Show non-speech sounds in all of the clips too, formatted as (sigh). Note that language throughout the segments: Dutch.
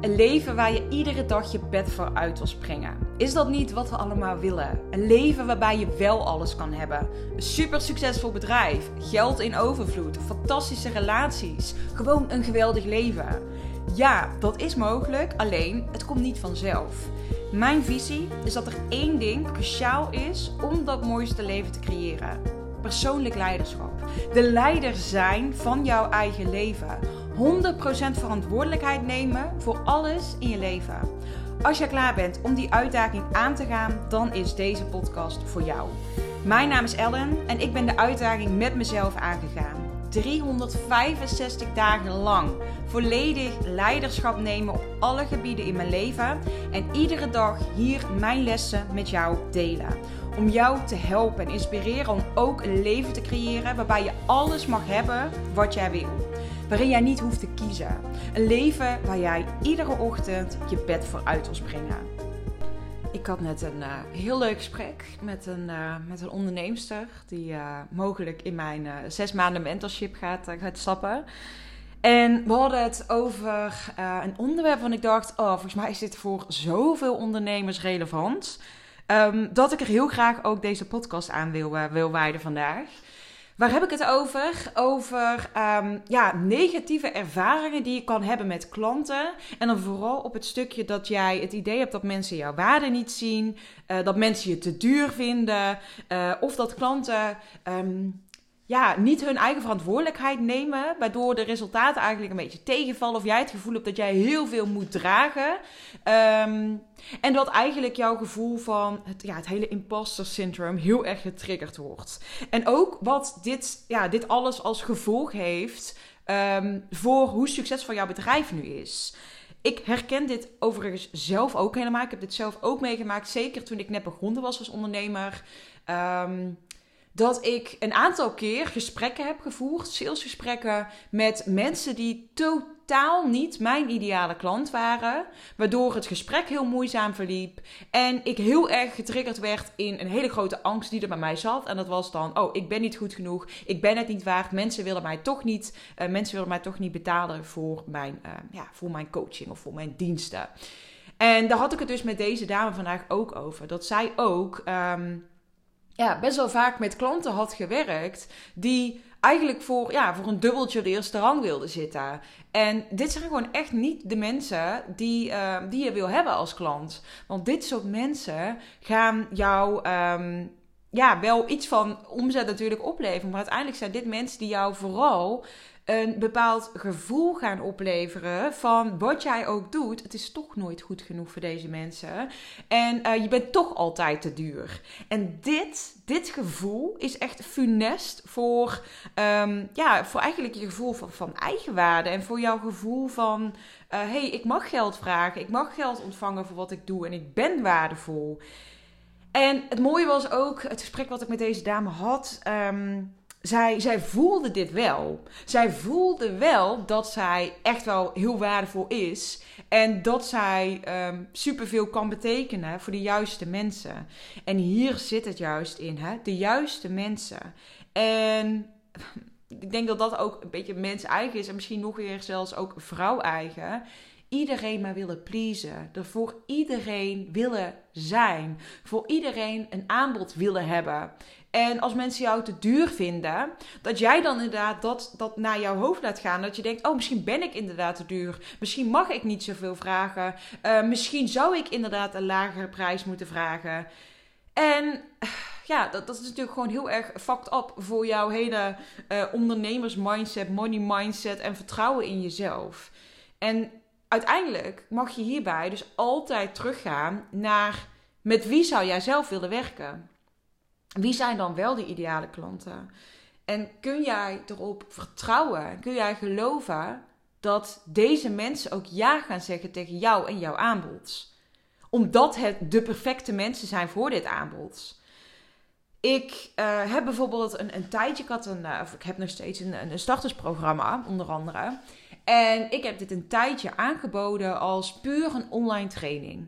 Een leven waar je iedere dag je bed voor uit wil springen. Is dat niet wat we allemaal willen? Een leven waarbij je wel alles kan hebben. Een super succesvol bedrijf, geld in overvloed, fantastische relaties, gewoon een geweldig leven. Ja, dat is mogelijk, alleen het komt niet vanzelf. Mijn visie is dat er één ding cruciaal is om dat mooiste leven te creëren. Persoonlijk leiderschap. De leider zijn van jouw eigen leven. 100% verantwoordelijkheid nemen voor alles in je leven. Als je klaar bent om die uitdaging aan te gaan, dan is deze podcast voor jou. Mijn naam is Ellen en ik ben de uitdaging met mezelf aangegaan. 365 dagen lang volledig leiderschap nemen op alle gebieden in mijn leven en iedere dag hier mijn lessen met jou delen. Om jou te helpen en inspireren om ook een leven te creëren waarbij je alles mag hebben wat jij wil waarin jij niet hoeft te kiezen. Een leven waar jij iedere ochtend je bed voor uit wil springen. Ik had net een uh, heel leuk gesprek met een, uh, met een onderneemster die uh, mogelijk in mijn zes maanden mentorship gaat, gaat stappen. En we hadden het over een onderwerp waarvan ik dacht: oh, volgens mij is dit voor zoveel ondernemers relevant. Um, dat ik er heel graag ook deze podcast aan wil, wil wijden vandaag. Waar heb ik het over? Over um, ja, negatieve ervaringen die je kan hebben met klanten. En dan vooral op het stukje dat jij het idee hebt dat mensen jouw waarde niet zien. Uh, dat mensen je te duur vinden. Uh, of dat klanten um, ja, niet hun eigen verantwoordelijkheid nemen. Waardoor de resultaten eigenlijk een beetje tegenvallen. Of jij het gevoel hebt dat jij heel veel moet dragen. Um, en dat eigenlijk jouw gevoel van het, ja, het hele imposter syndroom heel erg getriggerd wordt. En ook wat dit, ja, dit alles als gevolg heeft um, voor hoe succesvol jouw bedrijf nu is. Ik herken dit overigens zelf ook helemaal. Ik heb dit zelf ook meegemaakt. Zeker toen ik net begonnen was als ondernemer. Um, dat ik een aantal keer gesprekken heb gevoerd, salesgesprekken met mensen die totaal niet mijn ideale klant waren, waardoor het gesprek heel moeizaam verliep en ik heel erg getriggerd werd in een hele grote angst die er bij mij zat en dat was dan, oh, ik ben niet goed genoeg, ik ben het niet waard, mensen willen mij toch niet, uh, mensen willen mij toch niet betalen voor mijn, uh, ja, voor mijn coaching of voor mijn diensten. En daar had ik het dus met deze dame vandaag ook over, dat zij ook um, ja, best wel vaak met klanten had gewerkt die eigenlijk voor, ja, voor een dubbeltje de eerste rang wilden zitten. En dit zijn gewoon echt niet de mensen die, uh, die je wil hebben als klant. Want dit soort mensen gaan jou um, ja, wel iets van omzet natuurlijk opleveren. Maar uiteindelijk zijn dit mensen die jou vooral een bepaald gevoel gaan opleveren van wat jij ook doet. Het is toch nooit goed genoeg voor deze mensen. En uh, je bent toch altijd te duur. En dit, dit gevoel is echt funest voor, um, ja, voor eigenlijk je gevoel van, van eigenwaarde. En voor jouw gevoel van, uh, hey, ik mag geld vragen. Ik mag geld ontvangen voor wat ik doe. En ik ben waardevol. En het mooie was ook het gesprek wat ik met deze dame had. Um, zij, zij voelde dit wel. Zij voelde wel dat zij echt wel heel waardevol is. En dat zij um, superveel kan betekenen voor de juiste mensen. En hier zit het juist in, hè? de juiste mensen. En (laughs) ik denk dat dat ook een beetje mens eigen is. En misschien nog weer zelfs ook vrouw eigen iedereen maar willen pleasen. Er voor iedereen willen zijn. Voor iedereen een aanbod willen hebben. En als mensen jou te duur vinden, dat jij dan inderdaad dat, dat naar jouw hoofd laat gaan. Dat je denkt, oh, misschien ben ik inderdaad te duur. Misschien mag ik niet zoveel vragen. Uh, misschien zou ik inderdaad een lagere prijs moeten vragen. En ja, dat, dat is natuurlijk gewoon heel erg fucked up voor jouw hele uh, ondernemers-mindset, money-mindset en vertrouwen in jezelf. En uiteindelijk mag je hierbij dus altijd teruggaan naar met wie zou jij zelf willen werken? Wie zijn dan wel de ideale klanten? En kun jij erop vertrouwen? Kun jij geloven dat deze mensen ook ja gaan zeggen tegen jou en jouw aanbod? Omdat het de perfecte mensen zijn voor dit aanbod. Ik uh, heb bijvoorbeeld een, een tijdje, ik, had een, uh, of ik heb nog steeds een, een startersprogramma, onder andere. En ik heb dit een tijdje aangeboden als puur een online training.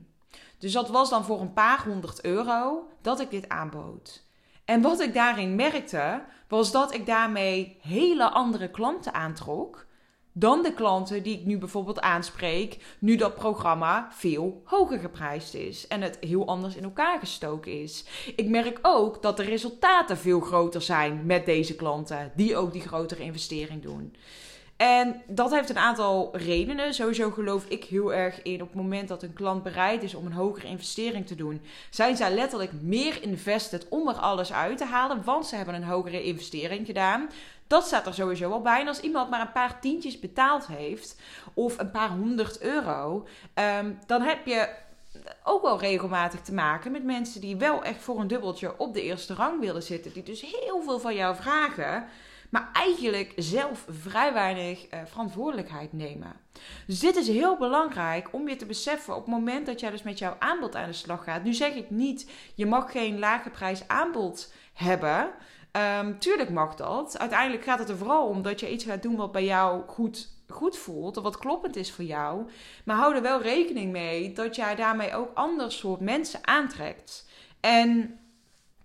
Dus dat was dan voor een paar honderd euro dat ik dit aanbood. En wat ik daarin merkte, was dat ik daarmee hele andere klanten aantrok dan de klanten die ik nu bijvoorbeeld aanspreek, nu dat programma veel hoger geprijsd is en het heel anders in elkaar gestoken is. Ik merk ook dat de resultaten veel groter zijn met deze klanten, die ook die grotere investering doen. En dat heeft een aantal redenen. Sowieso geloof ik heel erg in op het moment dat een klant bereid is om een hogere investering te doen, zijn zij letterlijk meer invested om er alles uit te halen, want ze hebben een hogere investering gedaan. Dat staat er sowieso al bij. En als iemand maar een paar tientjes betaald heeft, of een paar honderd euro, ehm, dan heb je ook wel regelmatig te maken met mensen die wel echt voor een dubbeltje op de eerste rang willen zitten. Die dus heel veel van jou vragen, maar eigenlijk zelf vrij weinig uh, verantwoordelijkheid nemen. Dus dit is heel belangrijk om je te beseffen op het moment dat jij dus met jouw aanbod aan de slag gaat. Nu zeg ik niet, je mag geen lage prijs aanbod hebben. Um, tuurlijk mag dat. Uiteindelijk gaat het er vooral om dat je iets gaat doen wat bij jou goed, goed voelt. Of wat kloppend is voor jou. Maar hou er wel rekening mee dat jij daarmee ook ander soort mensen aantrekt. En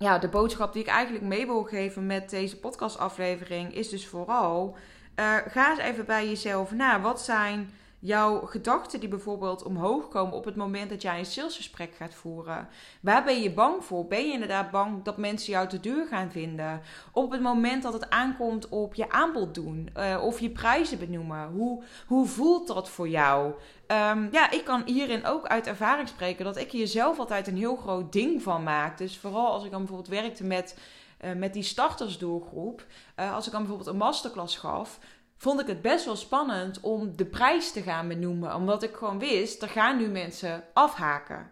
ja, de boodschap die ik eigenlijk mee wil geven met deze podcastaflevering is dus vooral: uh, ga eens even bij jezelf na. Wat zijn jouw gedachten die bijvoorbeeld omhoog komen op het moment dat jij een salesgesprek gaat voeren. Waar ben je bang voor? Ben je inderdaad bang dat mensen jou te duur gaan vinden? Op het moment dat het aankomt op je aanbod doen uh, of je prijzen benoemen. Hoe, hoe voelt dat voor jou? Um, ja, ik kan hierin ook uit ervaring spreken dat ik hier zelf altijd een heel groot ding van maak. Dus vooral als ik dan bijvoorbeeld werkte met, uh, met die startersdoelgroep. Uh, als ik dan bijvoorbeeld een masterclass gaf vond ik het best wel spannend om de prijs te gaan benoemen. Omdat ik gewoon wist, er gaan nu mensen afhaken.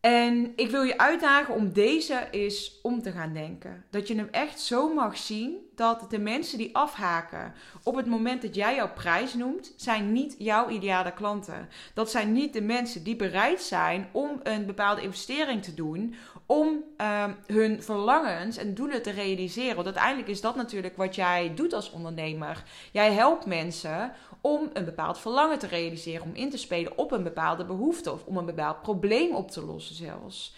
En ik wil je uitdagen om deze eens om te gaan denken. Dat je hem echt zo mag zien dat de mensen die afhaken op het moment dat jij jouw prijs noemt, zijn niet jouw ideale klanten. Dat zijn niet de mensen die bereid zijn om een bepaalde investering te doen om uh, hun verlangens en doelen te realiseren. Want uiteindelijk is dat natuurlijk wat jij doet als ondernemer. Jij helpt mensen om een bepaald verlangen te realiseren, om in te spelen op een bepaalde behoefte of om een bepaald probleem op te lossen zelfs.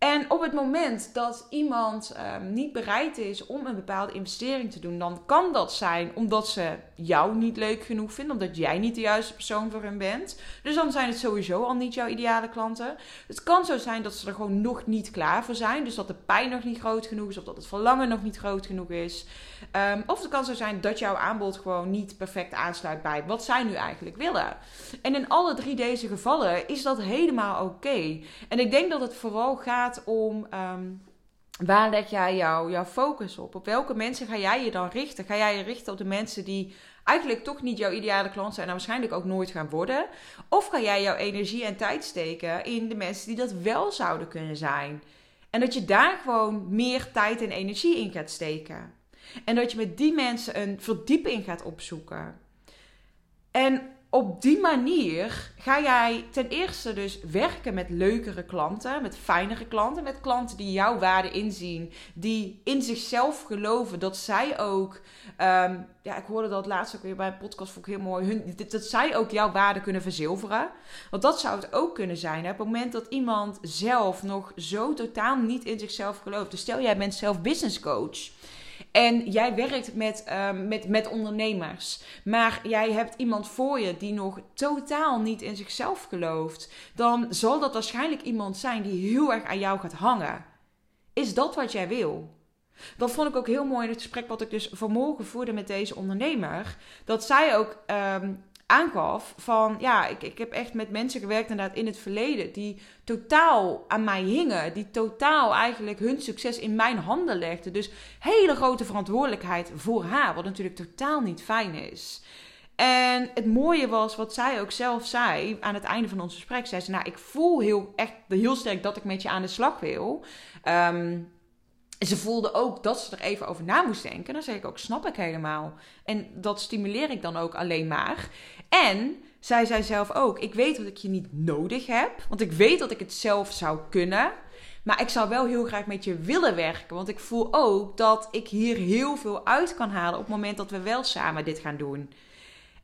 En op het moment dat iemand um, niet bereid is om een bepaalde investering te doen, dan kan dat zijn omdat ze jou niet leuk genoeg vinden, omdat jij niet de juiste persoon voor hen bent. Dus dan zijn het sowieso al niet jouw ideale klanten. Het kan zo zijn dat ze er gewoon nog niet klaar voor zijn, dus dat de pijn nog niet groot genoeg is of dat het verlangen nog niet groot genoeg is. Um, of het kan zo zijn dat jouw aanbod gewoon niet perfect aansluit bij wat zij nu eigenlijk willen. En in alle drie deze gevallen is dat helemaal oké. En ik denk dat het vooral gaat om um, waar leg jij jou, jouw focus op? Op welke mensen ga jij je dan richten? Ga jij je richten op de mensen die eigenlijk toch niet jouw ideale klant zijn en waarschijnlijk ook nooit gaan worden? Of ga jij jouw energie en tijd steken in de mensen die dat wel zouden kunnen zijn? En dat je daar gewoon meer tijd en energie in gaat steken. En dat je met die mensen een verdieping gaat opzoeken. En op die manier ga jij ten eerste dus werken met leukere klanten, met fijnere klanten, met klanten die jouw waarde inzien, die in zichzelf geloven dat zij ook, um, ja, ik hoorde dat laatst ook weer bij een podcast, vond ik heel mooi, hun, dat zij ook jouw waarde kunnen verzilveren. Want dat zou het ook kunnen zijn. Hè? Op het moment dat iemand zelf nog zo totaal niet in zichzelf gelooft. Dus stel jij bent zelf business coach. En jij werkt met, um, met, met ondernemers. Maar jij hebt iemand voor je die nog totaal niet in zichzelf gelooft. Dan zal dat waarschijnlijk iemand zijn die heel erg aan jou gaat hangen. Is dat wat jij wil? Dat vond ik ook heel mooi in het gesprek wat ik dus vanmorgen voerde met deze ondernemer. Dat zij ook um, aangaf van ja, ik, ik heb echt met mensen gewerkt inderdaad in het verleden die totaal aan mij hingen, die totaal eigenlijk hun succes in mijn handen legden. Dus hele grote verantwoordelijkheid voor haar, wat natuurlijk totaal niet fijn is. En het mooie was wat zij ook zelf zei aan het einde van ons gesprek. Zei ze, nou, ik voel heel, echt heel sterk dat ik met je aan de slag wil. Um, ze voelde ook dat ze er even over na moest denken. Dan zeg ik ook, snap ik helemaal. En dat stimuleer ik dan ook alleen maar. En zij zei zelf ook, ik weet dat ik je niet nodig heb. Want ik weet dat ik het zelf zou kunnen. Maar ik zou wel heel graag met je willen werken. Want ik voel ook dat ik hier heel veel uit kan halen op het moment dat we wel samen dit gaan doen.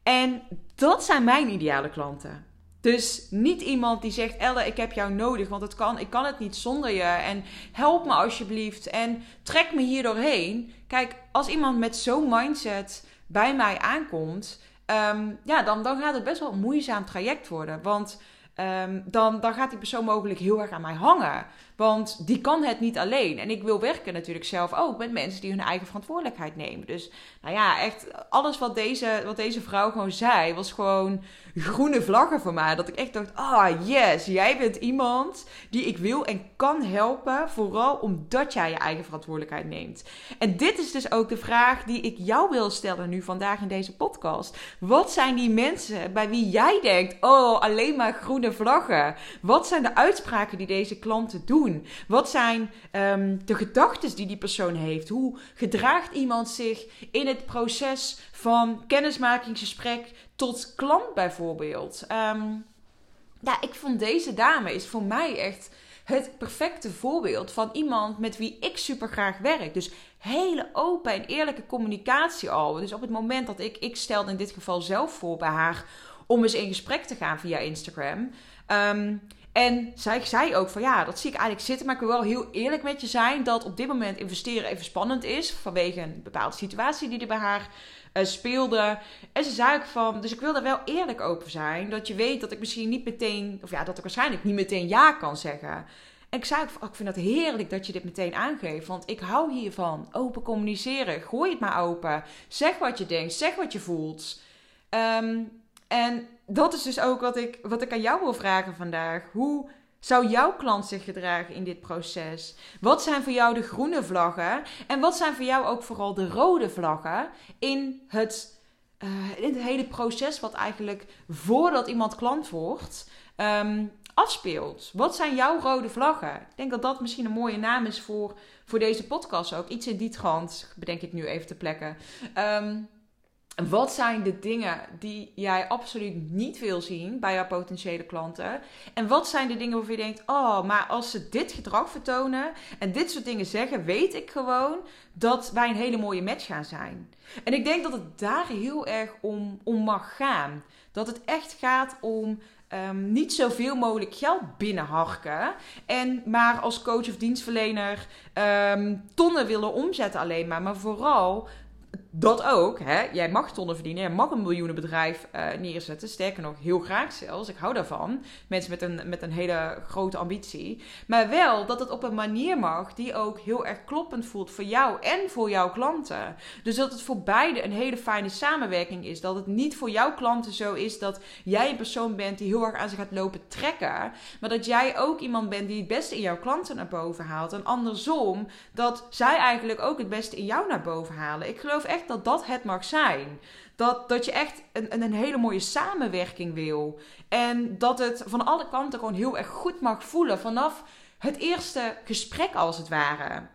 En dat zijn mijn ideale klanten. Dus niet iemand die zegt: Elle, ik heb jou nodig, want het kan, ik kan het niet zonder je. En help me alsjeblieft. En trek me hier doorheen. Kijk, als iemand met zo'n mindset bij mij aankomt, ehm, ja, dan, dan gaat het best wel een moeizaam traject worden. Want um, dan, dan gaat die persoon mogelijk heel erg aan mij hangen. Want die kan het niet alleen. En ik wil werken natuurlijk zelf ook met mensen die hun eigen verantwoordelijkheid nemen. Dus nou ja, echt alles wat deze, wat deze vrouw gewoon zei, was gewoon groene vlaggen voor mij. Dat ik echt dacht, ah oh yes, jij bent iemand die ik wil en kan helpen. Vooral omdat jij je eigen verantwoordelijkheid neemt. En dit is dus ook de vraag die ik jou wil stellen nu vandaag in deze podcast. Wat zijn die mensen bij wie jij denkt, oh alleen maar groene vlaggen? Wat zijn de uitspraken die deze klanten doen? Wat zijn um, de gedachten die die persoon heeft? Hoe gedraagt iemand zich in het proces van kennismakingsgesprek tot klant bijvoorbeeld? Um, ja, ik vond deze dame is voor mij echt het perfecte voorbeeld van iemand met wie ik super graag werk. Dus hele open en eerlijke communicatie al. Dus op het moment dat ik, ik stelde in dit geval zelf voor bij haar om eens in gesprek te gaan via Instagram. Um, en zij zei ook van ja, dat zie ik eigenlijk zitten. Maar ik wil wel heel eerlijk met je zijn dat op dit moment investeren even spannend is. Vanwege een bepaalde situatie die er bij haar uh, speelde. En ze zei ook van, dus ik wil daar wel eerlijk over zijn. Dat je weet dat ik misschien niet meteen, of ja, dat ik waarschijnlijk niet meteen ja kan zeggen. En ik zei ook, oh, ik vind het heerlijk dat je dit meteen aangeeft. Want ik hou hiervan. Open communiceren. Gooi het maar open. Zeg wat je denkt. Zeg wat je voelt. Um, en dat is dus ook wat ik, wat ik aan jou wil vragen vandaag. Hoe zou jouw klant zich gedragen in dit proces? Wat zijn voor jou de groene vlaggen? En wat zijn voor jou ook vooral de rode vlaggen in het, uh, in het hele proces wat eigenlijk voordat iemand klant wordt um, afspeelt? Wat zijn jouw rode vlaggen? Ik denk dat dat misschien een mooie naam is voor, voor deze podcast ook. Iets in die trant, bedenk ik nu even te plekken. Um, wat zijn de dingen die jij absoluut niet wil zien bij jouw potentiële klanten? En wat zijn de dingen waarvan je denkt: oh, maar als ze dit gedrag vertonen en dit soort dingen zeggen, weet ik gewoon dat wij een hele mooie match gaan zijn. En ik denk dat het daar heel erg om, om mag gaan. Dat het echt gaat om um, niet zoveel mogelijk geld binnenharken. En maar als coach of dienstverlener um, tonnen willen omzetten alleen maar. Maar vooral dat ook. Hè? Jij mag tonnen verdienen. Jij mag een miljoenenbedrijf uh, neerzetten. Sterker nog, heel graag zelfs. Ik hou daarvan. Mensen met een, met een hele grote ambitie. Maar wel dat het op een manier mag die ook heel erg kloppend voelt voor jou en voor jouw klanten. Dus dat het voor beide een hele fijne samenwerking is. Dat het niet voor jouw klanten zo is dat jij een persoon bent die heel erg aan ze gaat lopen trekken. Maar dat jij ook iemand bent die het beste in jouw klanten naar boven haalt. En andersom, dat zij eigenlijk ook het beste in jou naar boven halen. Ik geloof echt dat dat het mag zijn. Dat, dat je echt een, een hele mooie samenwerking wil. En dat het van alle kanten gewoon heel erg goed mag voelen vanaf het eerste gesprek als het ware.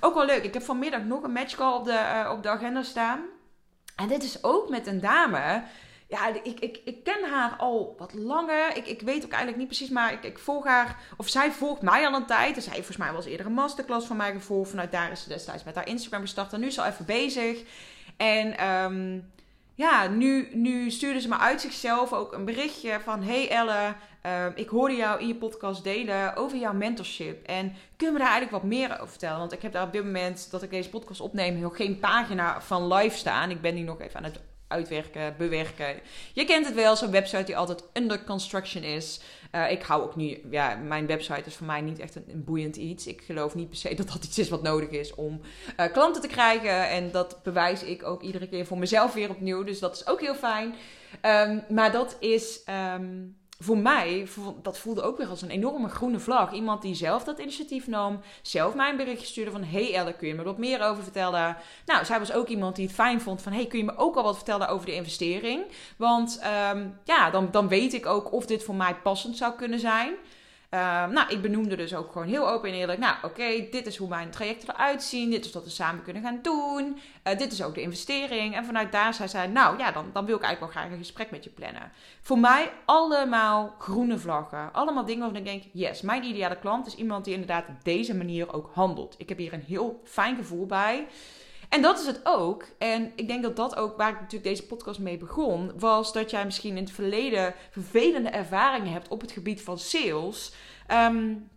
Ook wel leuk. Ik heb vanmiddag nog een matchcall op de, uh, op de agenda staan. En dit is ook met een dame. Ja, ik, ik, ik ken haar al wat langer. Ik, ik weet ook eigenlijk niet precies, maar ik, ik volg haar. Of zij volgt mij al een tijd. Dus zij heeft volgens mij eens eerder een masterclass van mij gevolgd. Vanuit daar is ze destijds met haar Instagram gestart. En nu is ze al even bezig. En um, ja, nu, nu stuurde ze me uit zichzelf ook een berichtje van... Hey Elle, um, ik hoorde jou in je podcast delen over jouw mentorship. En kun je me daar eigenlijk wat meer over vertellen? Want ik heb daar op dit moment dat ik deze podcast opneem... nog geen pagina van live staan. Ik ben die nog even aan het uitwerken, bewerken. Je kent het wel, zo'n website die altijd under construction is. Uh, ik hou ook nu, ja, mijn website is voor mij niet echt een, boeiend iets. Ik geloof niet per se dat dat iets is wat nodig is om uh, klanten te krijgen. En dat bewijs ik ook iedere keer voor mezelf weer opnieuw. Dus dat is ook heel fijn. Um, maar dat is. Um, voor mij, dat voelde ook weer als een enorme groene vlag. Iemand die zelf dat initiatief nam, zelf mij een berichtje stuurde van... Hey Elle, kun je me wat meer over vertellen? Nou, zij was ook iemand die het fijn vond van... Hey, kun je me ook al wat vertellen over de investering? Want um, ja, dan, dan weet ik ook of dit voor mij passend zou kunnen zijn. Uh, nou, ik benoemde dus ook gewoon heel open en eerlijk. Nou, oké, dit is hoe mijn trajecten eruit zien. Dit is wat we samen kunnen gaan doen. Uh, dit is ook de investering. En vanuit daar zei zij, nou ja, dan, dan wil ik eigenlijk wel graag een gesprek met je plannen. Voor mij allemaal groene vlaggen. Allemaal dingen waarvan ik denk, yes, mijn ideale klant is iemand die inderdaad op deze manier ook handelt. Ik heb hier een heel fijn gevoel bij. En dat is het ook. En ik denk dat dat ook, waar ik natuurlijk deze podcast mee begon, was dat jij misschien in het verleden vervelende ervaringen hebt op het gebied van sales. Um,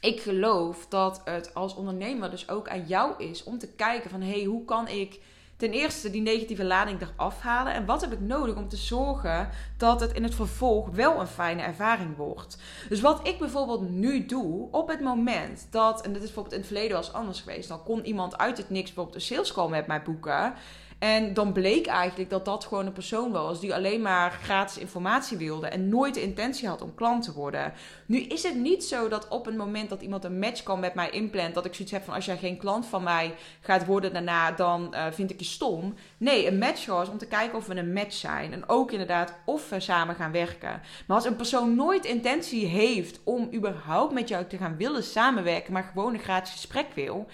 ik geloof dat het als ondernemer dus ook aan jou is om te kijken van hé, hey, hoe kan ik ten eerste die negatieve lading eraf halen. En wat heb ik nodig om te zorgen dat het in het vervolg wel een fijne ervaring wordt. Dus wat ik bijvoorbeeld nu doe, op het moment dat, en dit is bijvoorbeeld in het verleden was anders geweest, dan kon iemand uit het niks bijvoorbeeld een sales call met mij boeken. En dan bleek eigenlijk dat dat gewoon een persoon was die alleen maar gratis informatie wilde en nooit de intentie had om klant te worden. Nu is het niet zo dat op het moment dat iemand een match kan met mij inplant, dat ik zoiets heb van als jij geen klant van mij gaat worden daarna, dan uh, vind ik je stom. Nee, een match was om te kijken of we een match zijn. En ook inderdaad of we samen gaan werken. Maar als een persoon nooit intentie heeft om überhaupt met jou te gaan willen samenwerken, maar gewoon een gratis gesprek wil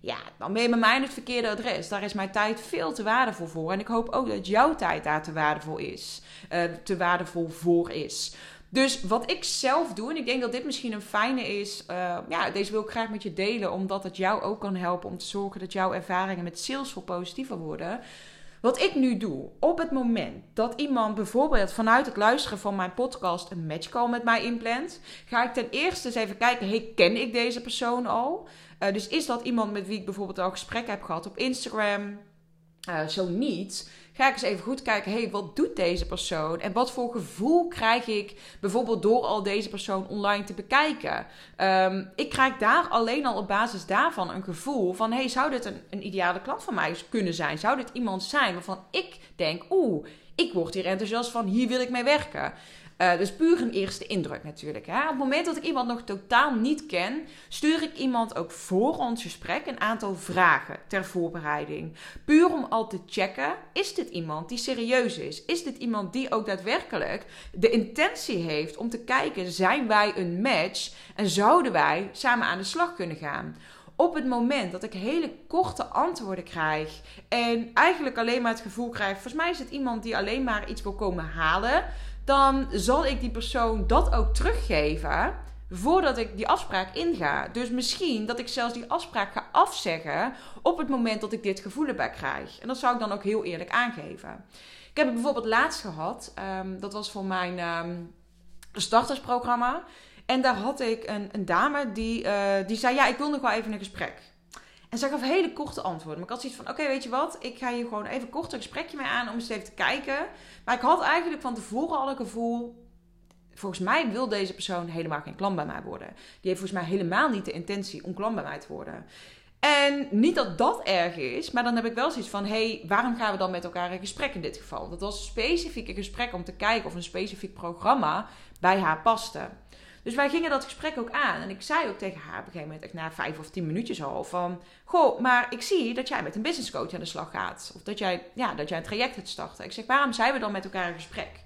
ja, dan ben je bij mij in het verkeerde adres. Daar is mijn tijd veel te waardevol voor. En ik hoop ook dat jouw tijd daar te waardevol is. Uh, te waardevol voor is. Dus wat ik zelf doe, en ik denk dat dit misschien een fijne is, uh, ja, deze wil ik graag met je delen, omdat het jou ook kan helpen om te zorgen dat jouw ervaringen met sales veel positiever worden. Wat ik nu doe, op het moment dat iemand bijvoorbeeld vanuit het luisteren van mijn podcast een matchcall met mij inplant, ga ik ten eerste eens even kijken, hey, ken ik deze persoon al? Uh, dus is dat iemand met wie ik bijvoorbeeld al gesprek heb gehad op Instagram? Uh, zo niet, ga ik eens even goed kijken, hey, wat doet deze persoon? En wat voor gevoel krijg ik bijvoorbeeld door al deze persoon online te bekijken? Um, ik krijg daar alleen al op basis daarvan een gevoel van, hey, zou dit een, een ideale klant van mij kunnen zijn? Zou dit iemand zijn waarvan ik denk, oeh, ik word hier enthousiast van, hier wil ik mee werken. Uh, dus puur een eerste indruk natuurlijk. Hè. Op het moment dat ik iemand nog totaal niet ken, stuur ik iemand ook voor ons gesprek een aantal vragen ter voorbereiding. Puur om al te checken, is dit iemand die serieus is? Is dit iemand die ook daadwerkelijk de intentie heeft om te kijken, zijn wij een match en zouden wij samen aan de slag kunnen gaan? op het moment dat ik hele korte antwoorden krijg en eigenlijk alleen maar het gevoel krijg, volgens mij is het iemand die alleen maar iets wil komen halen, dan zal ik die persoon dat ook teruggeven voordat ik die afspraak inga. Dus misschien dat ik zelfs die afspraak ga afzeggen op het moment dat ik dit gevoel erbij krijg. En dat zou ik dan ook heel eerlijk aangeven. Ik heb het bijvoorbeeld laatst gehad. Um, dat was voor mijn um, startersprogramma. En daar had ik een, een dame die, uh, die zei: Ja, ik wil nog wel even een gesprek. En zij gaf hele korte antwoorden. Maar ik had zoiets van: Oké, weet je wat? Ik ga hier gewoon even kort een gesprekje mee aan om eens even te kijken. Maar ik had eigenlijk van tevoren al een gevoel. Volgens mij wil deze persoon helemaal geen klant bij mij worden. Die heeft volgens mij helemaal niet de intentie om klant bij mij te worden. En niet dat dat erg is, maar dan heb ik wel zoiets van: hey, waarom gaan we dan met elkaar in gesprek in dit geval? Dat was een specifiek gesprek om te kijken of een specifiek programma bij haar paste. Dus wij gingen dat gesprek ook aan. En ik zei ook tegen haar op een gegeven moment, na vijf of tien minuutjes al, van... Goh, maar ik zie dat jij met een business coach aan de slag gaat. Of dat jij, ja, dat jij een traject gaat starten. Ik zeg, waarom zijn we dan met elkaar in gesprek?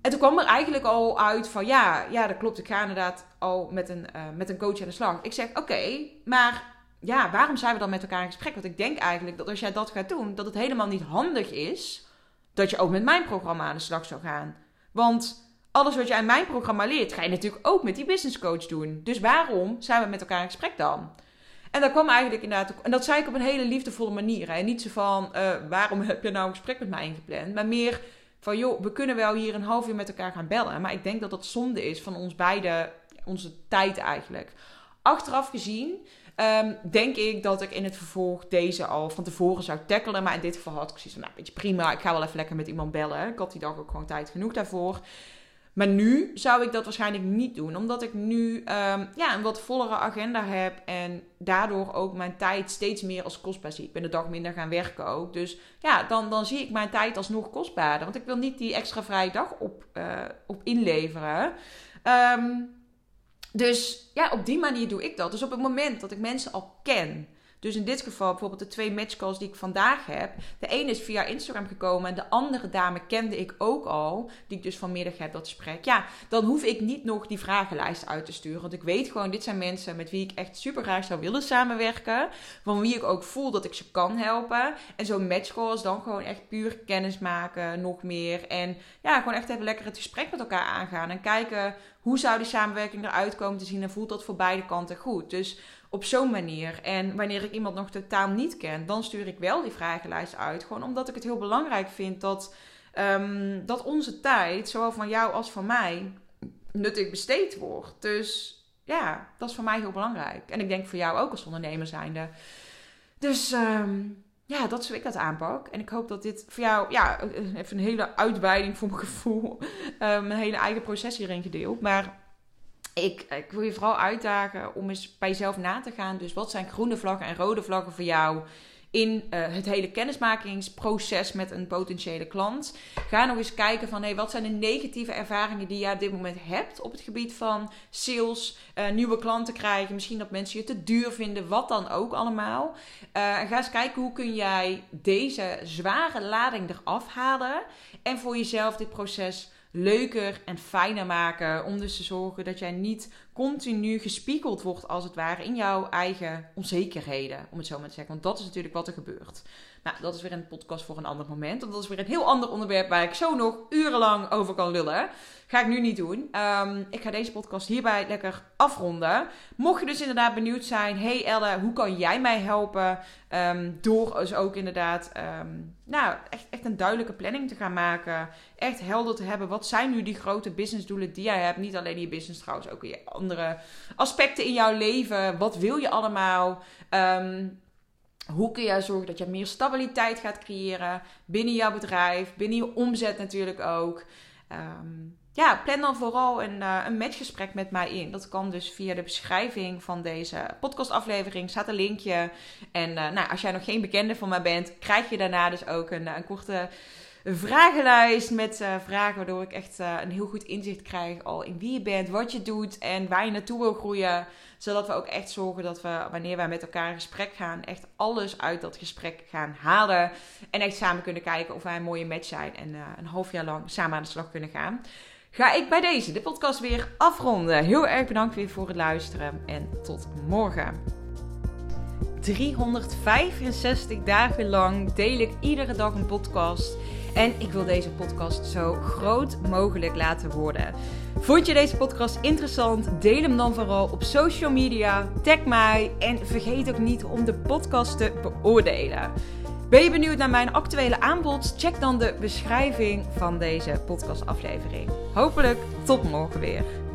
En toen kwam er eigenlijk al uit van, ja, ja dat klopt. Ik ga inderdaad al met een, uh, met een coach aan de slag. Ik zeg, oké, maar ja, waarom zijn we dan met elkaar in gesprek? Want ik denk eigenlijk dat als jij dat gaat doen, dat het helemaal niet handig is dat je ook met mijn programma aan de slag zou gaan. Want alles wat jij in mijn programma leert, ga je natuurlijk ook met die business coach doen. Dus waarom zijn we met elkaar in gesprek dan? En dat kwam eigenlijk inderdaad, en dat zei ik op een hele liefdevolle manier. En niet zo van, uh, waarom heb je nou een gesprek met mij ingepland? Maar meer van, joh, we kunnen wel hier een half uur met elkaar gaan bellen. Maar ik denk dat dat zonde is van ons beide, onze tijd eigenlijk. Achteraf gezien um, denk ik dat ik in het vervolg deze al van tevoren zou tackelen. Maar in dit geval had ik zoiets van, nou, weet je, prima. Ik ga wel even lekker met iemand bellen. Ik had die dag ook gewoon tijd genoeg daarvoor. Maar nu zou ik dat waarschijnlijk niet doen, omdat ik nu um, ja, een wat vollere agenda heb en daardoor ook mijn tijd steeds meer als kostbaar zie. Ik ben de dag minder gaan werken ook. Dus ja, dan, dan zie ik mijn tijd alsnog kostbaarder. Want ik wil niet die extra vrije dag op, uh, op inleveren. Um, dus ja, op die manier doe ik dat. Dus op het moment dat ik mensen al ken dus in dit geval bijvoorbeeld de twee matchcalls die ik vandaag heb. De ene is via Instagram gekomen en de andere dame kende ik ook al. Die ik dus vanmiddag heb dat gesprek. Ja, dan hoef ik niet nog die vragenlijst uit te sturen. Want ik weet gewoon, dit zijn mensen met wie ik echt super graag zou willen samenwerken. Van wie ik ook voel dat ik ze kan helpen. En zo'n matchcall is dan gewoon echt puur kennis maken, nog meer. En ja, gewoon echt even lekker het gesprek met elkaar aangaan. En kijken hoe zou die samenwerking eruit komen te zien. En voelt dat voor beide kanten goed. Dus op zo'n manier. En wanneer ik iemand nog totaal niet ken, dan stuur ik wel die vragenlijst uit. Gewoon omdat ik het heel belangrijk vind dat, um, dat onze tijd, zowel van jou als van mij, nuttig besteed wordt. Dus ja, dat is voor mij heel belangrijk. En ik denk voor jou ook als ondernemer zijnde. Dus um, ja, dat is hoe ik dat aanpak. En ik hoop dat dit voor jou, ja, even een hele uitweiding voor mijn gevoel, um, een hele eigen proces hierin gedeeld. Maar ik, ik, wil je vooral uitdagen om eens bij jezelf na te gaan. Dus wat zijn groene vlaggen en rode vlaggen voor jou? In uh, het hele kennismakingsproces met een potentiële klant. Ga nog eens kijken van hey, wat zijn de negatieve ervaringen die je op dit moment hebt op het gebied van sales, uh, nieuwe klanten krijgen, misschien dat mensen je te duur vinden, wat dan ook allemaal. Uh, ga eens kijken hoe kun jij deze zware lading eraf halen en voor jezelf dit proces leuker en fijner maken. Om dus te zorgen dat jij niet continu gespiegeld wordt, als het ware, in jouw eigen onzekerheden. Om het zo maar te zeggen. Want dat is natuurlijk wat er gebeurt. Nou, dat is weer een podcast voor een ander moment. Want dat is weer een heel ander onderwerp waar ik zo nog urenlang over kan lullen. Ga ik nu niet doen. Um, ik ga deze podcast hierbij lekker afronden. Mocht je dus inderdaad benieuwd zijn, hey Elle, hoe kan jij mij helpen? Um, door dus ook inderdaad, um, nou, echt, echt een duidelijke planning te gaan maken. Echt helder te hebben, wat zijn nu die grote businessdoelen die jij hebt? Niet alleen je business trouwens, ook je andere aspecten in jouw leven. Wat wil je allemaal? Um, hoe kun jij zorgen dat je meer stabiliteit gaat creëren binnen jouw bedrijf, binnen je omzet natuurlijk ook. Um, ja, plan dan vooral een, uh, een matchgesprek met mij in. Dat kan dus via de beschrijving van deze podcastaflevering. Staat een linkje. En uh, nou, als jij nog geen bekende van mij bent, krijg je daarna dus ook een, een korte vragenlijst met uh, vragen. Waardoor ik echt een heel goed inzicht krijg al in wie je bent, wat je doet en waar je naartoe wil groeien. Zodat we ook echt zorgen dat we, wanneer wij met elkaar in gesprek gaan, echt alles uit dat gesprek gaan halen. En echt samen kunnen kijken of wij een mooie match zijn. En een half jaar lang samen aan de slag kunnen gaan ga ik bij deze de podcast weer afronden. Heel erg bedankt weer voor het luisteren en tot morgen. 365 dagen lang deel ik iedere dag een podcast. En ik wil deze podcast zo groot mogelijk laten worden. Vond je deze podcast interessant? Deel hem dan vooral op social media. Tag mij en vergeet ook niet om de podcast te beoordelen. Ben je benieuwd naar mijn actuele aanbod? Check dan de beschrijving van deze podcastaflevering. Hopelijk tot morgen weer.